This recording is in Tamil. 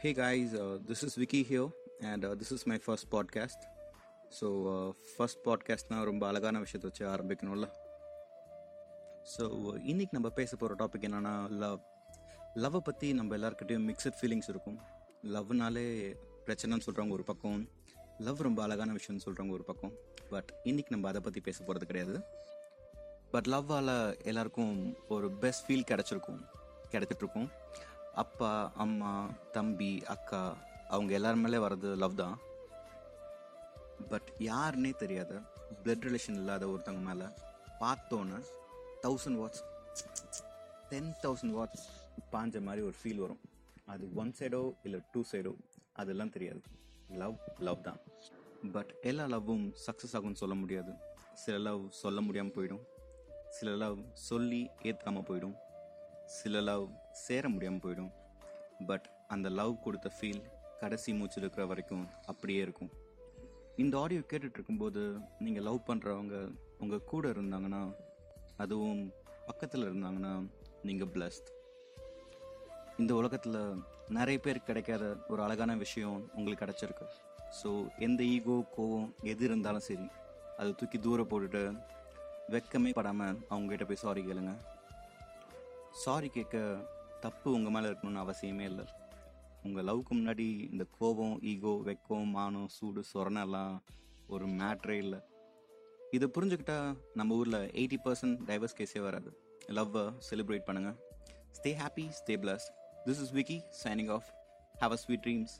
Hey guys, uh, this is Vicky here, and uh, this is my first podcast. So first பாட்காஸ்ட்னால் ரொம்ப அழகான விஷயத்தை வச்சு ஆரம்பிக்கணும்ல. ஸோ uh, இன்னைக்கு நம்ம பேச போகிற டாபிக் என்னன்னா லவ் லவ்வை பற்றி நம்ம எல்லாருக்கிட்டையும் மிக்சட் ஃபீலிங்ஸ் இருக்கும். லவ்னாலே பிரச்சனைன்னு சொல்கிறவங்க ஒரு பக்கம். லவ் ரொம்ப அழகான விஷயம்னு சொல்கிறவங்க ஒரு பக்கம். பட் இன்னைக்கு நம்ம அதை பற்றி பேச போகிறது கிடையாது. பட் லவ்வால் எல்லாருக்கும் ஒரு பெஸ்ட் ஃபீல் கிடச்சிருக்கும். கிடைச்சிட்ருக்கும் அப்பா அம்மா தம்பி அக்கா அவங்க எல்லாருமேலே வர்றது லவ் தான். பட் யாருன்னே தெரியாத பிளட் ரிலேஷன் இல்லாத ஒருத்தவங்க மேலே பார்த்தோன்னே thousand watts ten thousand watts பாஞ்ச மாதிரி ஒரு ஃபீல் வரும். அது ஒன் சைடோ இல்லை டூ சைடோ அதெல்லாம் தெரியாது. லவ் லவ் தான். பட் எல்லா லவ்வும் சக்ஸஸ் ஆகும்னு சொல்ல முடியாது. சில லவ் சொல்ல முடியாமல் போயிடும். சில லவ் சொல்லி ஏற்காமல் போயிடும். சில லவ் சேர முடியாமல் போயிடும். பட் அந்த லவ் கொடுத்த ஃபீல் கடைசி மூச்சு இருக்கிற வரைக்கும் அப்படியே இருக்கும். இந்த ஆடியோ கேட்டுட்டு இருக்கும்போது நீங்கள் லவ் பண்ணுறவங்க உங்கள் கூட இருந்தாங்கன்னா அதுவும் பக்கத்தில் இருந்தாங்கன்னா நீங்கள் பிளஸ்ட் இந்த உலகத்தில் நிறைய பேர் கிடைக்காத ஒரு அழகான விஷயம் உங்களுக்கு கிடச்சிருக்கு. ஸோ எந்த ஈகோ கோவம் எது இருந்தாலும் சரி அதை தூக்கி தூரம் போட்டுட்டு வெக்கமே படாமல் அவங்ககிட்ட போய் சாரி கேளுங்க. சாரி கேட்க தப்பு உங்கள் மேலே இருக்கணும்னு அவசியமே இல்லை. உங்கள் லவ்க்கு முன்னாடி இந்த கோபம் ஈகோ வெக்கம் மானம் சூடு சொரணெல்லாம் ஒரு மேட்ரே இல்லை. இதை புரிஞ்சுக்கிட்டா நம்ம ஊரில் எயிட்டி பர்சன்ட் டைவர்ஸ் கேஸே வராது. லவ்வை செலிப்ரேட் பண்ணுங்கள் stay happy stay blessed this is Vicky signing off have a sweet dreams